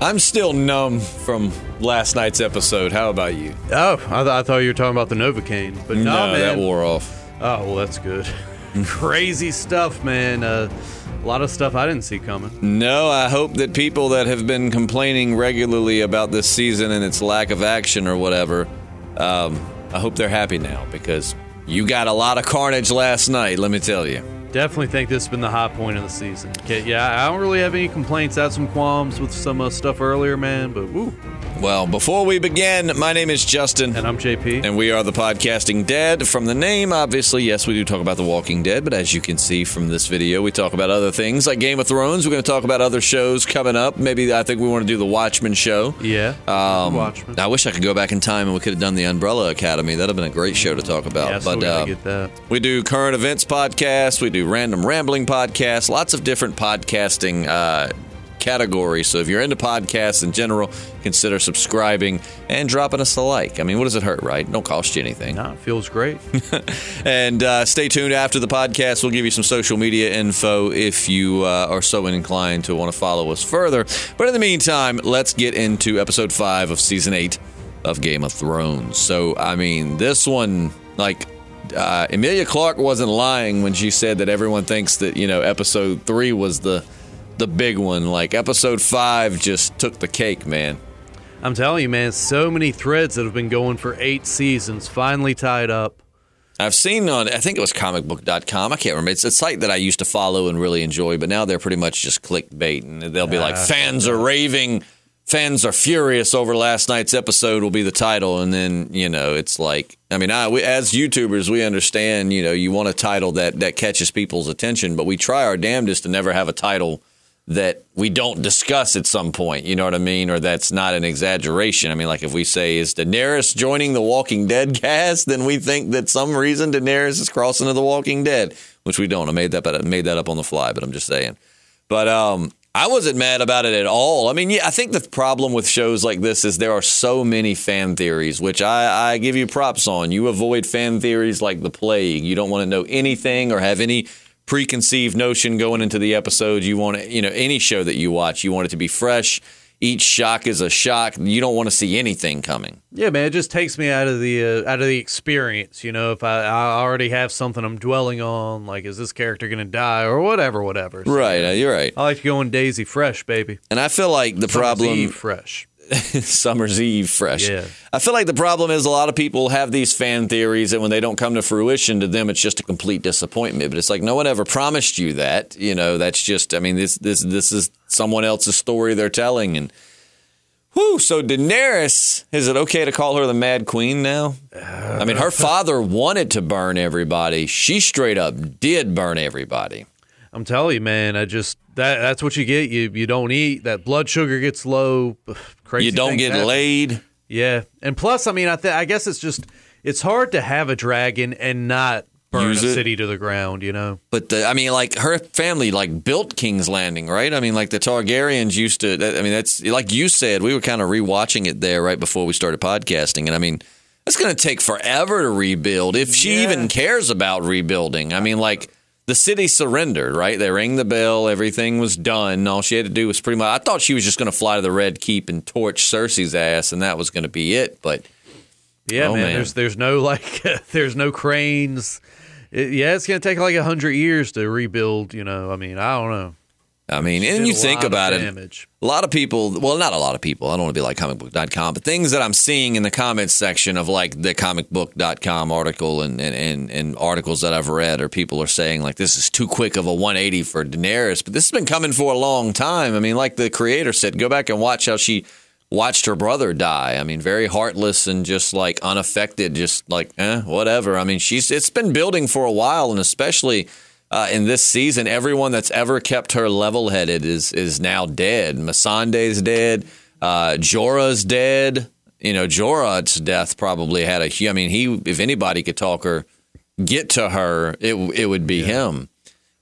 I'm still numb from last night's episode. How about you? Oh, I, th- I thought you were talking about the Novocaine, but no, that wore off. Oh, well, that's good. Crazy stuff, man. Uh, a lot of stuff I didn't see coming. No, I hope that people that have been complaining regularly about this season and its lack of action or whatever, um, I hope they're happy now because you got a lot of carnage last night, let me tell you. Definitely think this has been the high point of the season. Okay, yeah, I don't really have any complaints. I had some qualms with some uh, stuff earlier, man, but woo. Well, before we begin, my name is Justin. And I'm JP. And we are the Podcasting Dead. From the name, obviously, yes, we do talk about The Walking Dead, but as you can see from this video, we talk about other things like Game of Thrones. We're going to talk about other shows coming up. Maybe I think we want to do the Watchmen show. yeah, Um, Watchmen. I wish I could go back in time and we could have done the Umbrella Academy. That'd have been a great show to talk about. yeah, so but we uh, get that. we do current events podcasts. We do random rambling podcasts. Lots of different podcasting uh, categories. So if you're into podcasts in general, consider subscribing and dropping us a like. I mean, what does it hurt, right? Don't cost you anything. No, it feels great. And uh, stay tuned after the podcast. We'll give you some social media info if you uh, are so inclined to want to follow us further. But in the meantime, let's get into episode five of season eight of Game of Thrones. So, I mean, this one, like, uh, Emilia Clarke wasn't lying when she said that everyone thinks that, you know, episode three was the. The big one, like episode five, just took the cake, man. I'm telling you, man, so many threads that have been going for eight seasons finally tied up. I've seen on, I think it was comicbook.com. I can't remember. It's a site that I used to follow and really enjoy, but now they're pretty much just clickbait. And they'll be like, fans are raving, fans are furious over last night's episode, will be the title. And then, you know, it's like, I mean, I, we, as YouTubers, we understand, you know, you want a title that, that catches people's attention, but we try our damnedest to never have a title that we don't discuss at some point, you know what I mean? Or that's not an exaggeration. I mean, like if we say, is Daenerys joining the Walking Dead cast, then we think that some reason Daenerys is crossing to the Walking Dead, which we don't. I made that, but I made that up on the fly, but I'm just saying. But um, I wasn't mad about it at all. I mean, yeah, I think the problem with shows like this is there are so many fan theories, which I, I give you props on. You avoid fan theories like the plague. You don't want to know anything or have any preconceived notion going into the episode. You want to, you know, any show that you watch, you want it to be fresh. Each shock is a shock. You don't want to see anything coming. Yeah, man, it just takes me out of the uh, out of the experience. You know, if I, I already have something I'm dwelling on, like is this character going to die or whatever, whatever. So, Right, uh, you're right. I like to go in Daisy fresh, baby. And I feel like the Summer's problem fresh. Summer's Eve fresh. Yeah. I feel like the problem is a lot of people have these fan theories, and when they don't come to fruition, to them it's just a complete disappointment. But it's like no one ever promised you that. You know, that's just. I mean, this this this is someone else's story they're telling, and. Whew, so Daenerys, is it okay to call her the Mad Queen now? I mean, her uh. father wanted to burn everybody. She straight up did burn everybody. I'm telling you, man. I just that that's what you get. You you don't eat. That blood sugar gets low. Crazy. You don't get happen. laid. Yeah, and plus, I mean, I th- I guess it's just it's hard to have a dragon and not burn Use a it. city to the ground. You know. But the, I mean, like her family, like built King's Landing, right? I mean, like the Targaryens used to. I mean, that's like you said. We were kind of rewatching it there right before we started podcasting, and I mean, it's going to take forever to rebuild if she Yeah. even cares about rebuilding. I mean, like the city surrendered, right? They rang the bell, everything was done. All she had to do was pretty much. I thought she was just going to fly to the Red Keep and torch Cersei's ass, and that was going to be it. But Yeah, Oh, man, man. There's there's no like there's no cranes. It- yeah, it's gonna take like a hundred years to rebuild. You know, I mean, I don't know. I mean, and you think about it. A lot of people, well, not a lot of people. I don't want to be like comicbook.com, but things that I'm seeing in the comments section of like the comicbook.com article and, and, and, and articles that I've read, or people are saying like this is too quick of a 180 for Daenerys. But this has been coming for a long time. I mean, like the creator said, go back and watch how she watched her brother die. I mean, very heartless and just like unaffected, just like, eh, whatever. I mean, she's it's been building for a while, and especially uh, in this season, everyone that's ever kept her level headed is is now dead. Missandei's dead. Uh, Jorah's dead. You know, Jorah's death probably had a. I mean, he if anybody could talk her, get to her, it it would be him.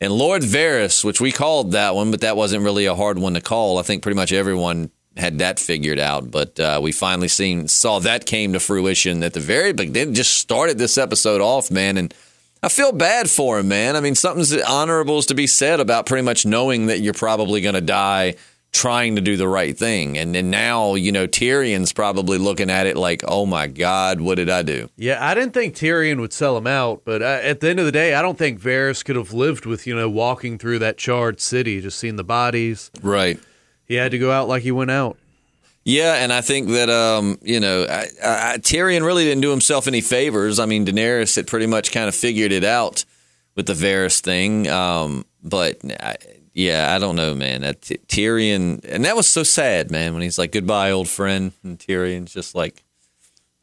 And Lord Varys, which we called that one, but that wasn't really a hard one to call. I think pretty much everyone had that figured out. But uh, we finally seen saw that came to fruition at the very beginning. Just started this episode off, man, and I feel bad for him, man. I mean, something's honorable is to be said about pretty much knowing that you're probably going to die trying to do the right thing. And then now, you know, Tyrion's probably looking at it like, oh my God, what did I do? Yeah, I didn't think Tyrion would sell him out, but uh, at the end of the day, I don't think Varys could have lived with, you know, walking through that charred city, just seeing the bodies. Right. He had to go out like he went out. Yeah, and I think that um, you know I, I, Tyrion really didn't do himself any favors. I mean, Daenerys had pretty much kind of figured it out with the Varys thing, um, but I, yeah, I don't know, man. That T- Tyrion, and that was so sad, man. When he's like, "Goodbye, old friend," and Tyrion's just like,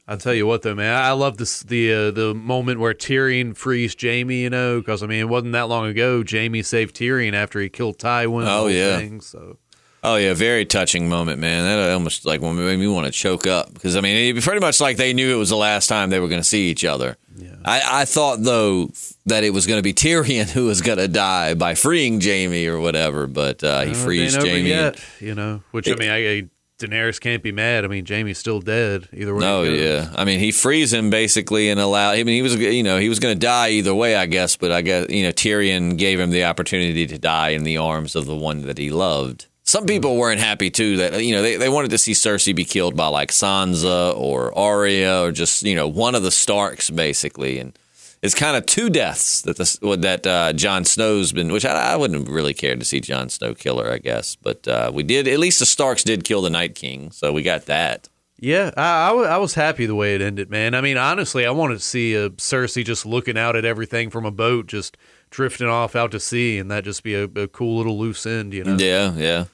I'll tell you what, though, man, I love this the uh, the moment where Tyrion frees Jaime. You know, because I mean, it wasn't that long ago. Jaime saved Tyrion after he killed Tywin. Oh yeah. Thing, so Oh yeah, very touching moment, man. That almost like made me want to choke up because I mean, it pretty much like they knew it was the last time they were going to see each other. Yeah. I, I thought though that it was going to be Tyrion who was going to die by freeing Jaime or whatever, but uh, he frees Jaime. Yet, you know, which I mean, I, I Daenerys can't be mad. I mean, Jaime's still dead either way. No, yeah. I mean, he frees him basically and allow. I mean, he was you know he was going to die either way, I guess. But I guess you know Tyrion gave him the opportunity to die in the arms of the one that he loved. Some people weren't happy too that you know they, they wanted to see Cersei be killed by like Sansa or Arya or just you know one of the Starks basically, and it's kind of two deaths that the, that uh, Jon Snow's been, which I, I wouldn't really care to see Jon Snow kill her, I guess, but uh, we did at least the Starks did kill the Night King, so we got that. Yeah, I, I, w- I was happy the way it ended, man. I mean, honestly, I wanted to see uh, Cersei just looking out at everything from a boat, just drifting off out to sea, and that just be a, a cool little loose end, you know? Yeah, yeah.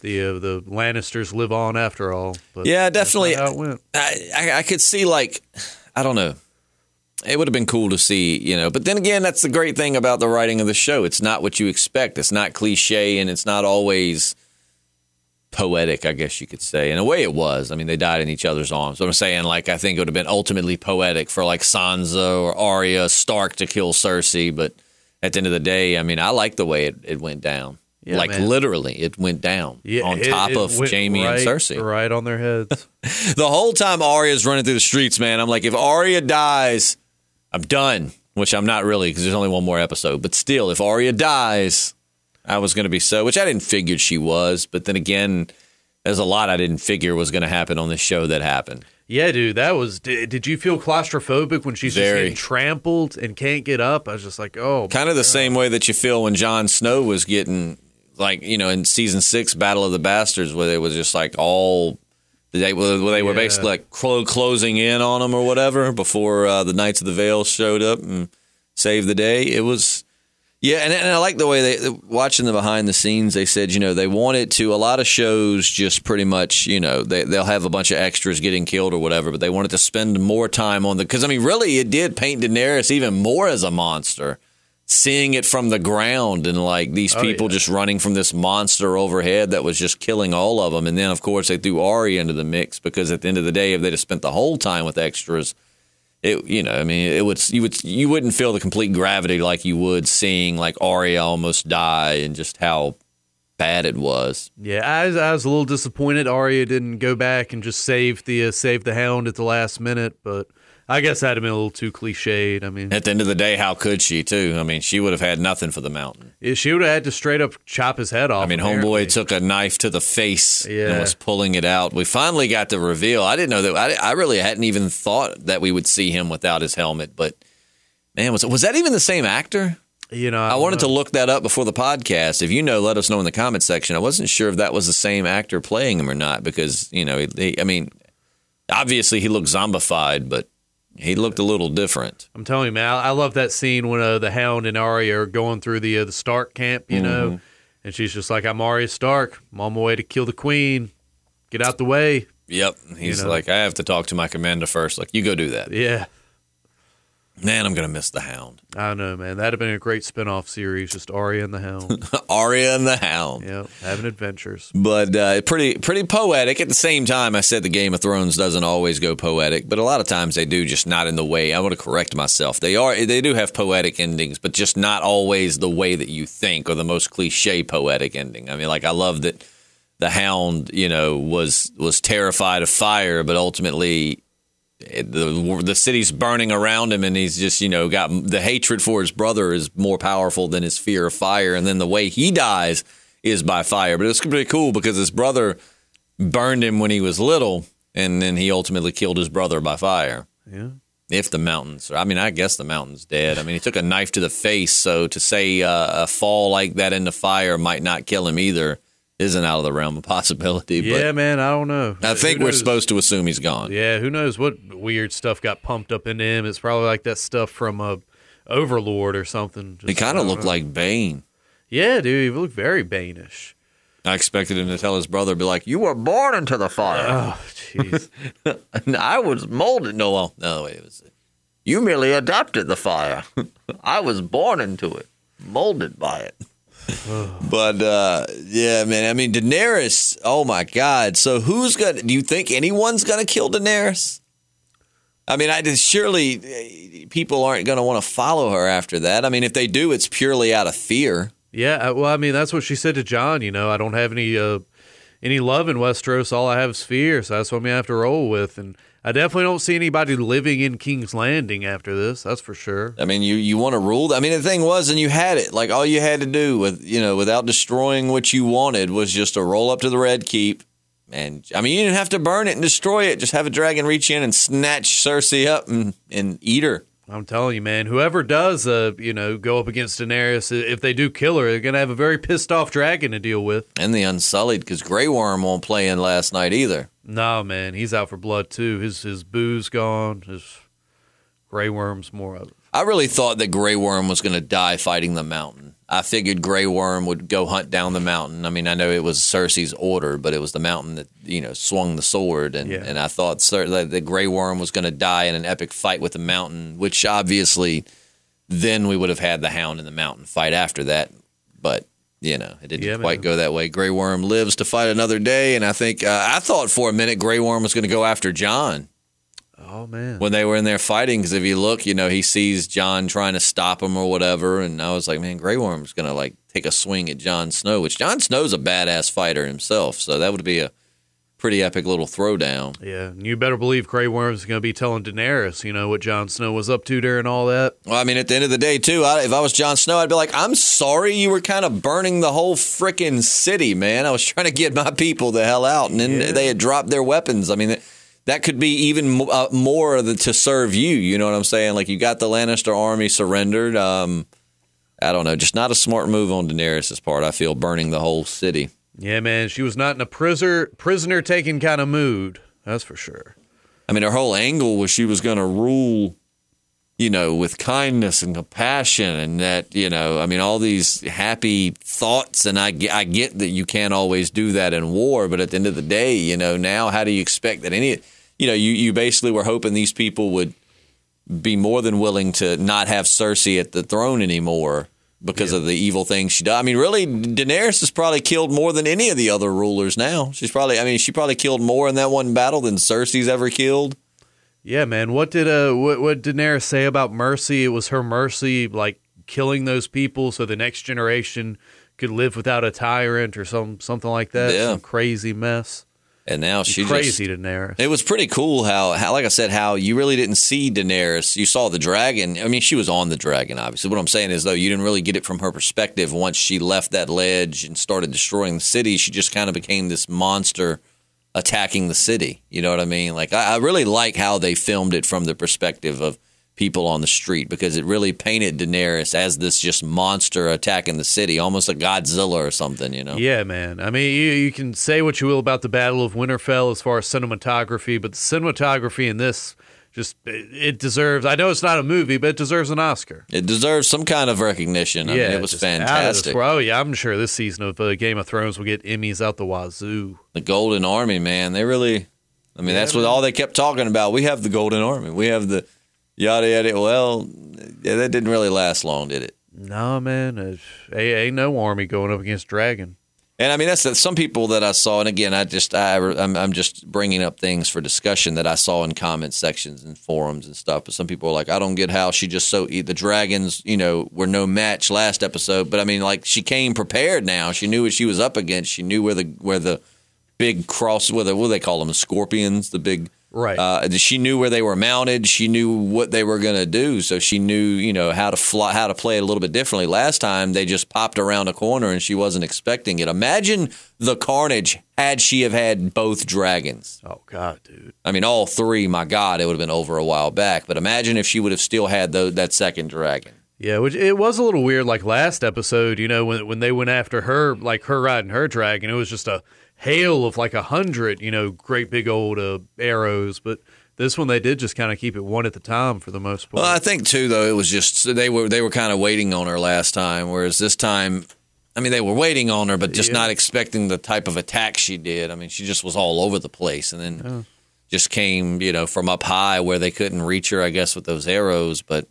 The uh, the Lannisters live on after all. But Yeah, definitely. how it went. I, I, I could see like I don't know. It would have been cool to see, you know. But then again, that's the great thing about the writing of the show. It's not what you expect. It's not cliche, and it's not always poetic. I guess you could say. In a way, it was. I mean, they died in each other's arms. But I'm saying, like, I think it would have been ultimately poetic for like Sansa or Arya Stark to kill Cersei. But at the end of the day, I mean, I like the way it, it went down. Yeah, like man. literally, it went down on it- top it of Jaime right, and Cersei. right on their heads. The whole time Arya's running through the streets, man, I'm like, if Arya dies, I'm done. Which I'm not really because there's only one more episode. But still, if Arya dies, I was going to be so. Which I didn't figure she was. But then again, there's a lot I didn't figure was going to happen on this show that happened. yeah, dude, that was. Did, did you feel claustrophobic when she's just getting trampled and can't get up? I was just like, oh, Kind of the same way that you feel when Jon Snow was getting, like, you know, in season six, Battle of the Bastards, where it was just like all. They, where they were Yeah. basically like clo- closing in on them or whatever before uh, the Knights of the Vale showed up and saved the day. It was, yeah, and, and I like the way they watching the behind the scenes. They said, you know, they wanted to. A lot of shows just pretty much, you know, they they'll have a bunch of extras getting killed or whatever, but they wanted to spend more time on the because I mean, really, it did paint Daenerys even more as a monster. Seeing it from the ground and like these Oh, people yeah. just running from this monster overhead that was just killing all of them, and then of course they threw Arya into the mix because at the end of the day, if they'd have spent the whole time with extras, it you know I mean it would you would you wouldn't feel the complete gravity like you would seeing like Arya almost die and just how bad it was. Yeah, I was, I was a little disappointed Arya didn't go back and just save the uh, save the Hound at the last minute, but I guess that'd have been a little too cliched. I mean, At the end of the day, how could she too? I mean, she would have had nothing for the mountain. she would have had to straight up chop his head off. I mean, apparently. homeboy took a knife to the face and was pulling it out. We finally got the reveal. I didn't know that. I, I really hadn't even thought that we would see him without his helmet. But man, was was that even the same actor? You know, I wanted to look that up before the podcast. If you know, let us know in the comment section. I wasn't sure if that was the same actor playing him or not because you know, he, he- I mean, obviously he looked zombified, but he looked a little different. I'm telling you, man, I, I love that scene when uh, the Hound and Arya are going through the uh, the Stark camp. You Mm-hmm. know, and she's just like, "I'm Arya Stark. I'm on my way to kill the Queen. Get out the way." Yep, he's know? like, I have to talk to my commander first. Like, you go do that. Yeah, Man, I'm gonna miss the Hound, I know, man. That'd have been a great spin-off series, just Arya and the Hound. Arya and the Hound. yeah, having adventures. but uh, pretty pretty poetic. At the same time, I said the Game of Thrones doesn't always go poetic, but a lot of times they do, just not in the way. I want to correct myself. They are they do have poetic endings, but just not always the way that you think or the most cliche poetic ending. I mean, like I love that the Hound, you know, was was terrified of fire, but ultimately. It- The the city's burning around him, and he's just you know got the hatred for his brother is more powerful than his fear of fire. And then the way he dies is by fire. But it's pretty cool because his brother burned him when he was little, and then he ultimately killed his brother by fire. Yeah. If the mountains, I mean, I guess the mountain's dead. I mean, he took a knife to the face, so to say uh, a fall like that into fire might not kill him either isn't out of the realm of possibility. Yeah, man, I don't know. I think we're supposed to assume he's gone. Yeah, who knows what weird stuff got pumped up into him? It's probably like that stuff from a Overlord or something. He kind of looked know. like Bane. Yeah, dude, he looked very Banish. I expected him to tell his brother, be like, "You were born into the fire." Oh, jeez. I was molded. No, well, no, it was. You merely adopted the fire. I was born into it, molded by it. but uh, yeah, man. I mean, Daenerys. Oh my God. So who's gonna? Do you think anyone's gonna kill Daenerys? I mean, I just surely eh, people aren't gonna want to follow her after that. I mean, if they do, it's purely out of fear. yeah, uh, well, I mean, that's what she said to Jon. You know, I don't have any uh, any love in Westeros. All I have is fear, so that's what I'm gonna have to roll with. And I definitely don't see anybody living in King's Landing after this. That's for sure. I mean, you you want to rule. I mean, the thing was, and you had it. Like all you had to do with you know, without destroying what you wanted, was just to roll up to the Red Keep. And I mean, you didn't have to burn it and destroy it. Just have a dragon reach in and snatch Cersei up and, and eat her. I'm telling you, man. Whoever does, uh, you know, go up against Daenerys, if they do kill her, they're gonna have a very pissed off dragon to deal with. And the Unsullied, because Grey Worm won't play in last night either. No, man, he's out for blood too. His his booze gone. His Grey Worm's more of it. I really thought that Grey Worm was going to die fighting the mountain. I figured Grey Worm would go hunt down the mountain. I mean, I know it was Cersei's order, but it was the mountain that you know swung the sword, and Yeah. and I thought Cer- that the Grey Worm was going to die in an epic fight with the mountain, which obviously then we would have had the Hound and the mountain fight after that, but. You know, it didn't Yeah, quite man. go that way. Grey Worm lives to fight another day, and I think uh, I thought for a minute Grey Worm was going to go after Jon Oh man, when they were in there fighting because if you look, you know, he sees Jon trying to stop him or whatever, and I was like, man, Grey Worm's gonna like take a swing at Jon Snow, which Jon Snow's a badass fighter himself, so that would be a pretty epic little throwdown. yeah. And you better believe Grey Worm's gonna be telling Daenerys, you know, what Jon Snow was up to during all that. Well, I mean, at the end of the day, too, I, if I was Jon Snow, I'd be like, I'm sorry you were kind of burning the whole freaking city, man. I was trying to get my people the hell out, and then Yeah. they had dropped their weapons. I mean, that, could be even uh, more to serve you. You know what I'm saying? Like, you got the Lannister army surrendered. Um, I don't know, just not a smart move on Daenerys' part. I feel burning the whole city. Yeah, man, she was not in a prisoner prisoner taking kind of mood. That's for sure. I mean, her whole angle was she was going to rule, you know, with kindness and compassion, and that, you know, I mean, all these happy thoughts. And I, I get that you can't always do that in war, but at the end of the day, you know, now how do you expect that any, you know, you, you basically were hoping these people would be more than willing to not have Cersei at the throne anymore because of the evil things she does. I mean, really, Daenerys has probably killed more than any of the other rulers now. She's probably, I mean, she probably killed more in that one battle than Cersei's ever killed. Yeah, man. What did uh what what did Daenerys say about mercy? It was her mercy, like killing those people, so the next generation could live without a tyrant or some something like that. Yeah. Some crazy mess. And now she crazy just. Daenerys. It was pretty cool how, how, like I said, how you really didn't see Daenerys. You saw the dragon. I mean, she was on the dragon, obviously. What I'm saying is, though, you didn't really get it from her perspective. Once she left that ledge and started destroying the city, she just kind of became this monster attacking the city. You know what I mean? Like, I, I really like how they filmed it from the perspective of people on the street because it really painted Daenerys as this just monster attacking the city, almost a Godzilla or something, you know? Yeah, man. I mean, you, you can say what you will about the Battle of Winterfell as far as cinematography, but the cinematography in this just it, deserves. I know it's not a movie, but it deserves an Oscar. It deserves some kind of recognition. I yeah, mean, it was just out of this fantastic. Oh yeah, I'm sure this season of uh, Game of Thrones will get Emmys out the wazoo. The Golden Army, man, they really. I mean, that's what all they kept talking about. We have the Golden Army. We have the yada yada. Well, yeah, that didn't really last long, did it? No, man, uh, ain't, no army going up against Dragon. And I mean, that's that. Some people that I saw, and again, I just I, I'm, I'm just bringing up things for discussion that I saw in comment sections and forums and stuff. But some people are like, I don't get how she just so the dragons, you know, were no match last episode. But I mean, like she came prepared now. She knew what she was up against. She knew where the where the big cross, where the what do they call them, scorpions, the big Right. Uh, she knew where they were mounted. She knew what they were going to do. So she knew, you know, how to fly, how to play it a little bit differently. Last time they just popped around a corner and she wasn't expecting it. Imagine the carnage had she have had both dragons. oh God, dude. I mean, all three. My God, it would have been over a while back. But imagine if she would have still had tho- that second dragon. Yeah, which it was a little weird. Like last episode, you know, when when they went after her, like her riding her dragon, it was just a hail of like a hundred, you know, great big old uh, arrows. But this one, they did just kind of keep it one at the time for the most part. Well, I think too, though, it was just they were they were kind of waiting on her last time, whereas this time, I mean, they were waiting on her, but just Yeah. not expecting the type of attack she did. I mean, she just was all over the place, and then just came, you know, from up high where they couldn't reach her, I guess, with those arrows. But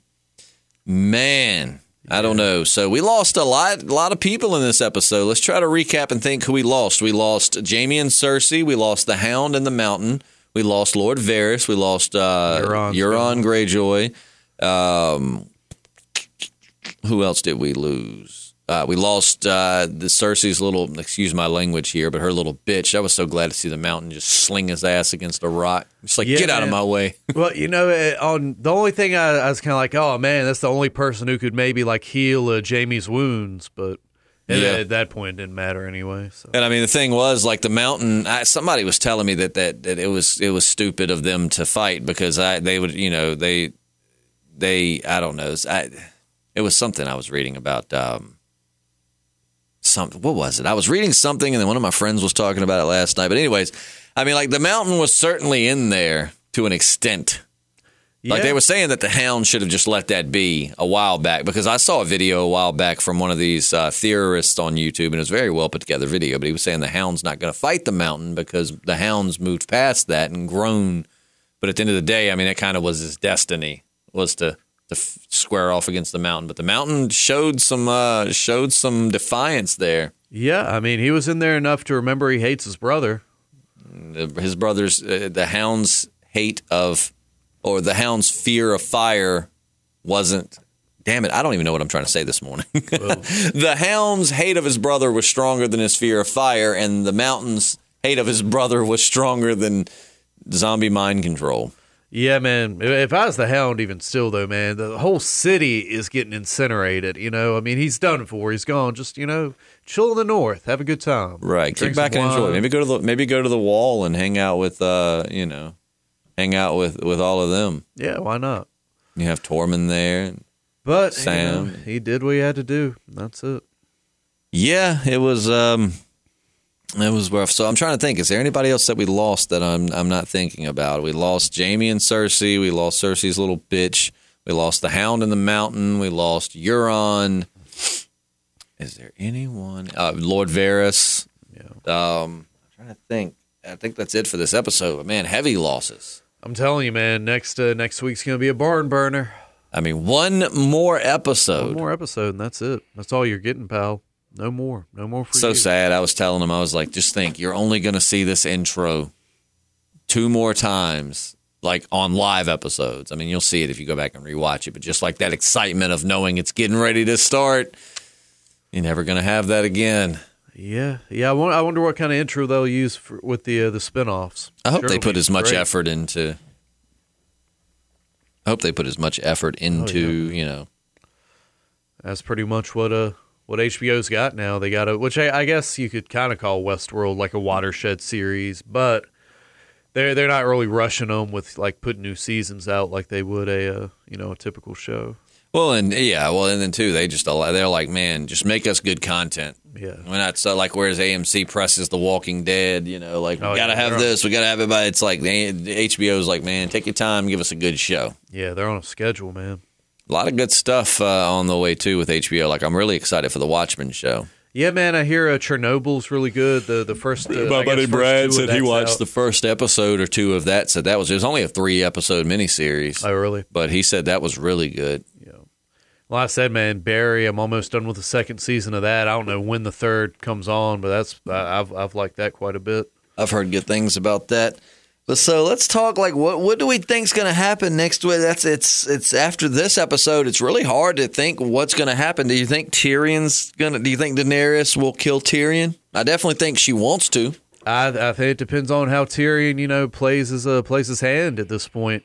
man, I don't know. So we lost a lot, a lot of people in this episode. Let's try to recap and think who we lost. We lost Jaime and Cersei. We lost the Hound and the Mountain. We lost Lord Varys. We lost uh, Euron Euron Greyjoy. Um, who else did we lose? Uh, we lost uh, the Cersei's little, excuse my language here, but her little bitch. I was so glad to see the mountain just sling his ass against a rock. It's like, Yeah, get out of my way. well, you know, eh, on the only thing I, I was kind of like, oh man, that's the only person who could maybe like heal uh, Jaime's wounds, but at, Yeah. at that point, it didn't matter anyway. So And I mean, the thing was, like the mountain. I, somebody was telling me that, that that it was it was stupid of them to fight because I they would you know they they I don't know I, it was something I was reading about. Um, something what was it? I was reading something, and then one of my friends was talking about it last night. But anyways, I mean, like the mountain was certainly in there to an extent. Like they were saying that the hound should have just let that be a while back because I saw a video a while back from one of these uh, theorists on YouTube and it was a very well put together video. But he was saying the hound's not going to fight the mountain because the hound's moved past that and grown. But at the end of the day, I mean, that kind of was his destiny was to to f- square off against the mountain. But the mountain showed some uh, showed some defiance there. yeah, I mean, he was in there enough to remember he hates his brother. His brother's uh, the hound's hate of or the hound's fear of fire wasn't damn it i don't even know what i'm trying to say this morning the hound's hate of his brother was stronger than his fear of fire and the mountain's hate of his brother was stronger than zombie mind control Yeah, man. If I was the Hound, even still though, man, the whole city is getting incinerated. You know, I mean, he's done for. He's gone. Just you know, chill in the north, have a good time. right Drink kick back and enjoy maybe go to the maybe go to the wall and hang out with uh you know hang out with with all of them Yeah, why not? you have tormund there But you Sam. know, he did what he had to do. That's it. Yeah, it was um it was rough. So I'm trying to think, is there anybody else that we lost that I'm I'm not thinking about? We lost Jaime and Cersei, we lost Cersei's little bitch, we lost the Hound in the Mountain, we lost Euron. Is there anyone uh, Lord Varys? Yeah. Um I'm trying to think. I think that's it for this episode. But man, heavy losses. I'm telling you, man. Next uh, next week's gonna be a barn burner. I mean, one more episode. One more episode, and that's it. That's all you're getting, pal. No more. No more for so you. sad. I was telling him, I was like, just think, you're only going to see this intro two more times, like on live episodes. I mean, you'll see it if you go back and rewatch it, but just like that excitement of knowing it's getting ready to start, you're never going to have that again. Yeah, yeah. I wonder, I wonder what kind of intro they'll use for, with the uh, the spinoffs. I hope Sure they put as much great. effort into. I hope they put as much effort into, you know, That's pretty much what uh what HBO's got now. They got a which I, I guess you could kind of call Westworld like a watershed series, but they're they're not really rushing them with like putting new seasons out like they would a uh, you know a typical show. well, and yeah, well, and then too, they just they're like, man, just make us good content. Yeah, We're not so like whereas AMC presses The Walking Dead, you know, like we Oh, gotta yeah, have they're- this, we gotta have it. But it's like the HBO's like, man, take your time, give us a good show. yeah. They're on a schedule, man. A lot of good stuff uh, on the way too with HBO. Like I'm really excited for the Watchmen show. Yeah, man. I hear uh, Chernobyl's really good. The the first uh, I guess first two of that's out. the first episode or two of that. Said that was it was only a three episode miniseries, Oh, really? but he said that was really good. Well, I said, man, Barry. I'm almost done with the second season of that. I don't know when the third comes on, but that's I, I've I've liked that quite a bit. I've heard good things about that. But so let's talk like what what do we think's going to happen next week? That's it's it's after this episode. It's really hard to think what's going to happen. Do you think Tyrion's going to? Do you think Daenerys will kill Tyrion? I definitely think she wants to. I, I think it depends on how Tyrion, you know, plays his uh, plays his hand at this point.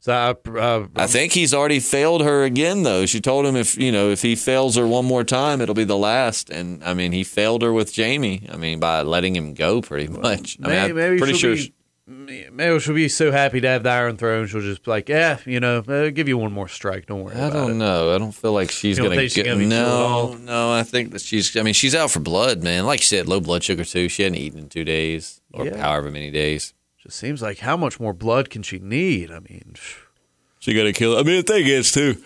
So I, I, I think he's already failed her again, though. She told him if you know if he fails her one more time, it'll be the last. And I mean, he failed her with Jaime. I mean, by letting him go, pretty much. I mean, maybe, I'm maybe pretty sure. be, maybe she'll be so happy to have the Iron Throne, she'll just be like, yeah, you know, I'll give you one more strike. Don't worry I about don't it. know. I don't feel like she's gonna get gonna be killed at all? no, no. I think that she's. I mean, she's out for blood, man. Like you said, low blood sugar too. She hadn't eaten in two days or Yeah. however many days. Just seems like how much more blood can she need? I mean, She got to kill. I mean, the thing is too.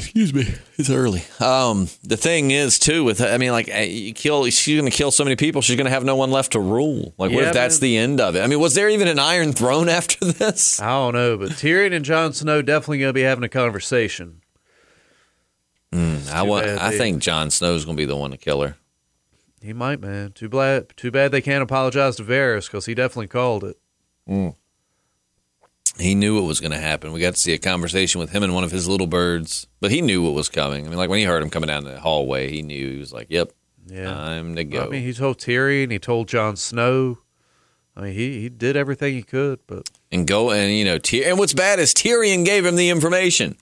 Excuse me, it's early. Um, the thing is too with I mean, like eh, you kill. She's going to kill so many people. She's going to have no one left to rule. Like, what Yeah, if that's man. the end of it? I mean, was there even an Iron Throne after this? I don't know, but Tyrion and Jon Snow definitely going to be having a conversation. I want. bad I think Jon Snow's going to be the one to kill her. He might, man. Too bad. Too bad they can't apologize to Varys because he definitely called it. He knew what was going to happen. We got to see a conversation with him and one of his little birds, but he knew what was coming. I mean, like when he heard him coming down the hallway, he knew he was like, "Yep, Yeah. time to go." I mean, he told Tyrion. He told Jon Snow. I mean, he he did everything he could, but and go and you know Tyr- and what's bad is Tyrion gave him the information.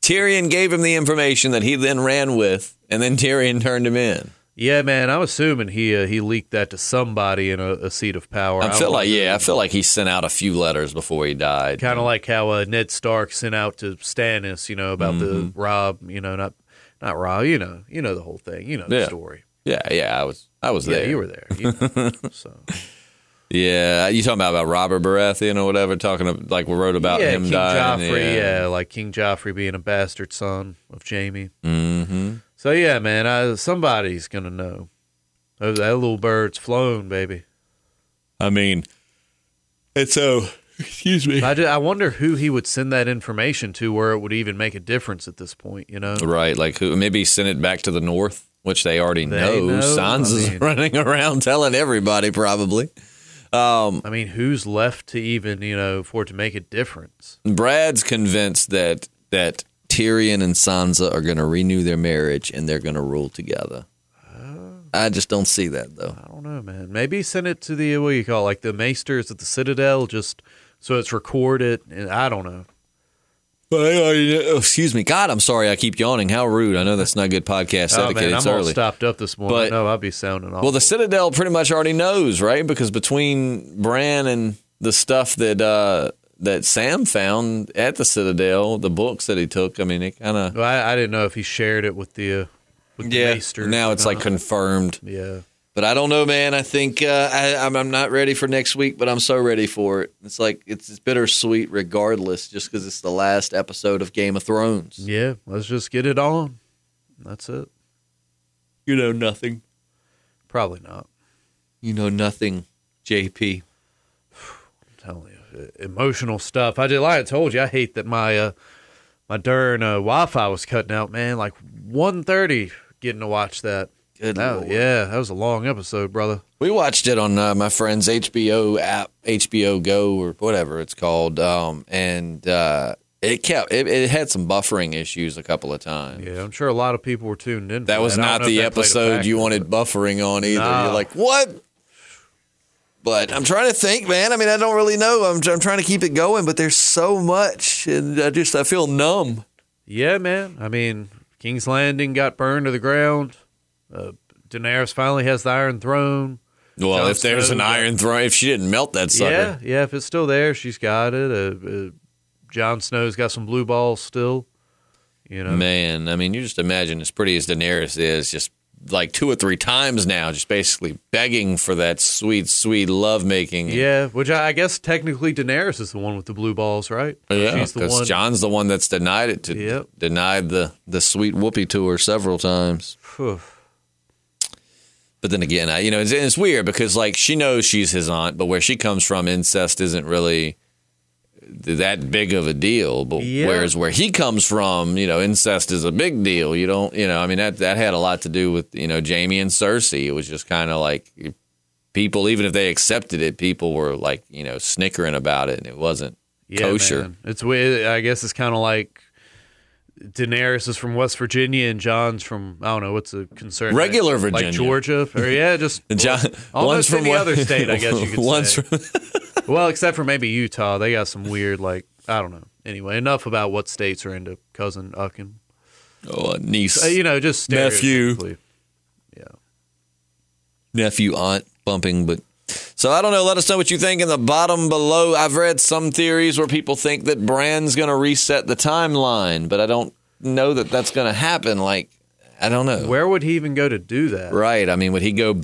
Tyrion gave him the information that he then ran with, and then Tyrion turned him in. Yeah, man. I'm assuming he uh, he leaked that to somebody in a, a seat of power. I feel like yeah, I feel like he sent out a few letters before he died. kind of like how uh, Ned Stark sent out to Stannis, you know, about Mm-hmm. the Rob, you know, not not Rob, you know, you know the whole thing, you know the Yeah. story. Yeah, yeah, I was I was Yeah, there. you were there. You know. so yeah, you talking about, about Robert Baratheon or whatever? Talking of, like we wrote about yeah, him King dying. Joffrey, yeah. like King Joffrey being a bastard son of Jaime. Mm-hmm. So yeah, man, I, somebody's gonna know. That little bird's flown, baby. I mean, it's so. Excuse me. I, ju- I wonder who he would send that information to, where it would even make a difference at this point. You know, Right, like who? Maybe send it back to the north, which they already They know. know, Sansa's I mean- running around telling everybody, probably. Um, I mean, who's left to even you know for it to make a difference? Brad's convinced that that Tyrion and Sansa are going to renew their marriage and they're going to rule together. I just don't see that though. I don't know, man. Maybe send it to the what do you call it, like the Maesters at the Citadel, just so it's recorded. And I don't know. Oh, excuse me, God, I'm sorry. I keep yawning. How rude! I know that's not good podcast Oh etiquette. man, it's I'm all early. stopped up this morning. But- no, I'll be sounding off. Well, the Citadel pretty much already knows, right? Because between Bran and the stuff that uh, that Sam found at the Citadel, the books that he took, I mean, it kind of Well, I, I didn't know if he shared it with the uh, with the Maesters. Now it's like confirmed. yeah. But I don't know, man. I think uh, I, I'm, I'm not ready for next week, but I'm so ready for it. It's like it's, it's bittersweet, regardless, just because it's the last episode of Game of Thrones. Yeah, let's just get it on. That's it. You know nothing. Probably not. You know nothing, JP. I'm telling you, emotional stuff. I just like I told you, I hate that my uh, my darn uh, Wi-Fi was cutting out. Man, like 1.30 getting to watch that. Good That- lord. yeah, that was a long episode, brother. We watched it on uh, my friend's HBO app, HBO Go or whatever it's called, um, and uh, it kept it, it had some buffering issues a couple of times. Yeah, I'm sure a lot of people were tuned in. That was don't not the that episode you wanted buffering on either. No. You're like, what? But I'm trying to think, man. I mean, I don't really know. I'm, I'm trying to keep it going, but there's so much, and I just I feel numb. Yeah, man. I mean, King's Landing got burned to the ground. Uh, Daenerys finally has the Iron Throne. Well, Jon if there's an Snow, Iron Throne, if she didn't melt that sucker, Yeah, yeah. If it's still there, she's got it. Uh, uh, Jon Snow's got some blue balls still. You know, man. I mean, you just imagine as pretty as Daenerys is, just like two or three times now, just basically begging for that sweet, sweet love making. Yeah, which I, guess technically Daenerys is the one with the blue balls, right? Yeah, she's the because one. Jon's the one that's denied it to Yep. denied the the sweet whoopee to her several times. Phew. But then again, I, you know, it's, it's weird because like she knows she's his aunt, but where she comes from, incest isn't really that big of a deal. But Yeah. whereas where he comes from, you know, incest is a big deal. You don't, you know, I mean that that had a lot to do with you know Jaime and Cersei. It was just kind of like people, even if they accepted it, people were like you know snickering about it, and it wasn't Yeah, kosher. man. It's weird. I guess it's kind of like Daenerys is from West Virginia and Jon's from I don't know what's a concern Regular like Virginia. Georgia or yeah just John, almost one's any from other state I guess you could one's say. from well except for maybe Utah they got some weird like I don't know anyway enough about what states are into cousin ucking oh, a niece, uh, you know just Nephew. yeah nephew, aunt bumping, but. So I don't know. Let us know what you think in the bottom below. I've read some theories where people think that Bran's going to reset the timeline, but I don't know that that's going to happen. Like, I don't know. where would he even go to do that Right. I mean, would he go?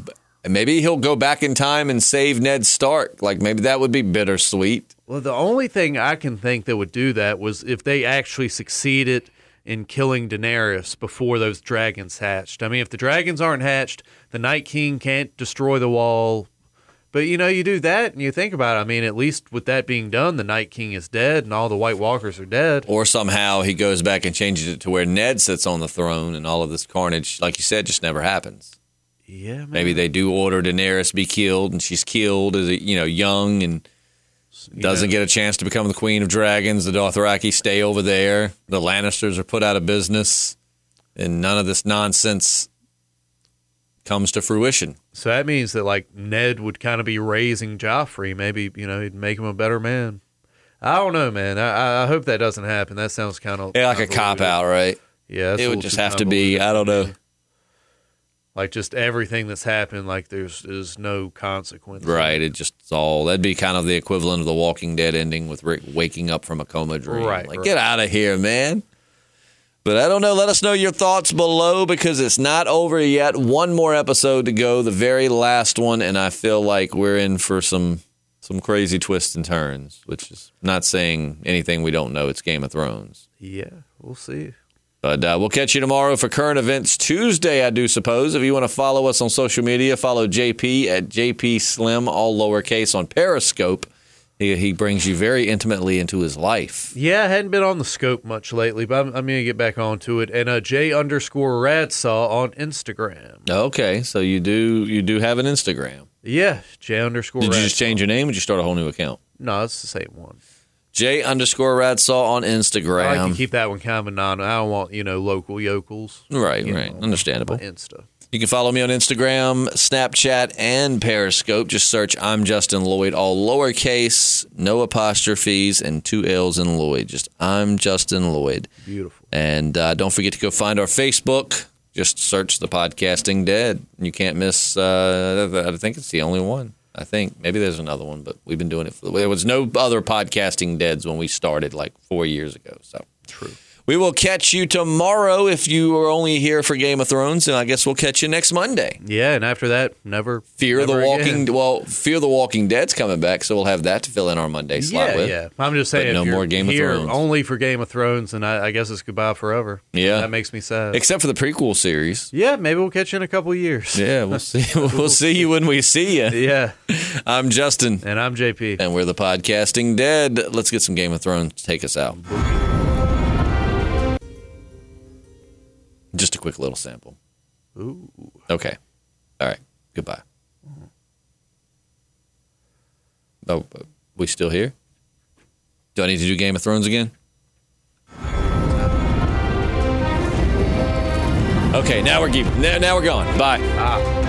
Maybe he'll go back in time and save Ned Stark. Like maybe that would be bittersweet. Well, the only thing I can think that would do that was if they actually succeeded in killing Daenerys before those dragons hatched. I mean, if the dragons aren't hatched, the Night King can't destroy the wall. But you know, you do that and you think about it. I mean, at least with that being done, the Night King is dead and all the White Walkers are dead. Or somehow he goes back and changes it to where Ned sits on the throne, and all of this carnage, like you said, just never happens. Yeah, man. Maybe they do order Daenerys be killed, and she's killed as a, you know young and doesn't get a chance to become the Queen of Dragons. The Dothraki stay over there. The Lannisters are put out of business, and none of this nonsense comes to fruition. So that means that like Ned would kind of be raising Joffrey. Maybe you know he'd make him a better man. I don't know, man. I, I hope that doesn't happen. That sounds kind of Yeah, like a cop out, right? Yeah, it would just have to be. I don't know. Like just everything that's happened, like there's there's no consequence. Right. It just all that'd be kind of the equivalent of the Walking Dead ending with Rick waking up from a coma dream. Right, Like, right. get out of here, man. But I don't know. Let us know your thoughts below because it's not over yet. One more episode to go, the very last one, and I feel like we're in for some some crazy twists and turns. Which is not saying anything we don't know. It's Game of Thrones. Yeah, we'll see. But uh, we'll catch you tomorrow for current events Tuesday, I do suppose. If you want to follow us on social media, follow JP at JP Slim, all lowercase on Periscope. He, he brings you very intimately into his life. Yeah, I hadn't been on the scope much lately, but I'm, I'm gonna get back onto it. And uh, J underscore Radsaw on Instagram. Okay, so you do you do have an Instagram. Yeah, J underscore. Did you just change your name? Or did you start a whole new account? No, it's the same one. J underscore Radsaw on Instagram. I like to keep that one kind of anonymous. I don't want you know local yokels. right, right, know, understandable. Insta. You can follow me on Instagram, Snapchat, and Periscope. Just search I'm Justin Lloyd, all lowercase, no apostrophes, and two L's in Lloyd. Just I'm Justin Lloyd. Beautiful. And uh, don't forget to go find our Facebook. Just search the podcasting dead. You can't miss. Uh, I think it's the only one. I think maybe there's another one, but we've been doing it. For, there was no other podcasting deads when we started like four years ago. So True. We will catch you tomorrow if you are only here for Game of Thrones, and I guess we'll catch you next Monday. Yeah, and after that, never Fear never the Walking. again. Well, Fear the Walking Dead's coming back, so we'll have that to fill in our Monday slot Yeah, with. yeah. I'm just saying, no if you're more Game of Thrones. only for Game of Thrones, and I, I guess it's goodbye forever. Yeah. that makes me sad. Except for the prequel series. yeah, maybe we'll catch you in a couple years. Yeah, we'll see. we'll see you when we see you. yeah. I'm Justin, And I'm JP. and we're the podcasting dead. Let's get some Game of Thrones. to Take us out. Just a quick little sample. Ooh. Okay. All right. Goodbye. Oh, uh, we still here? Do I need to do Game of Thrones again? Okay, now we're keep, now, now we're gone. Bye. Ah.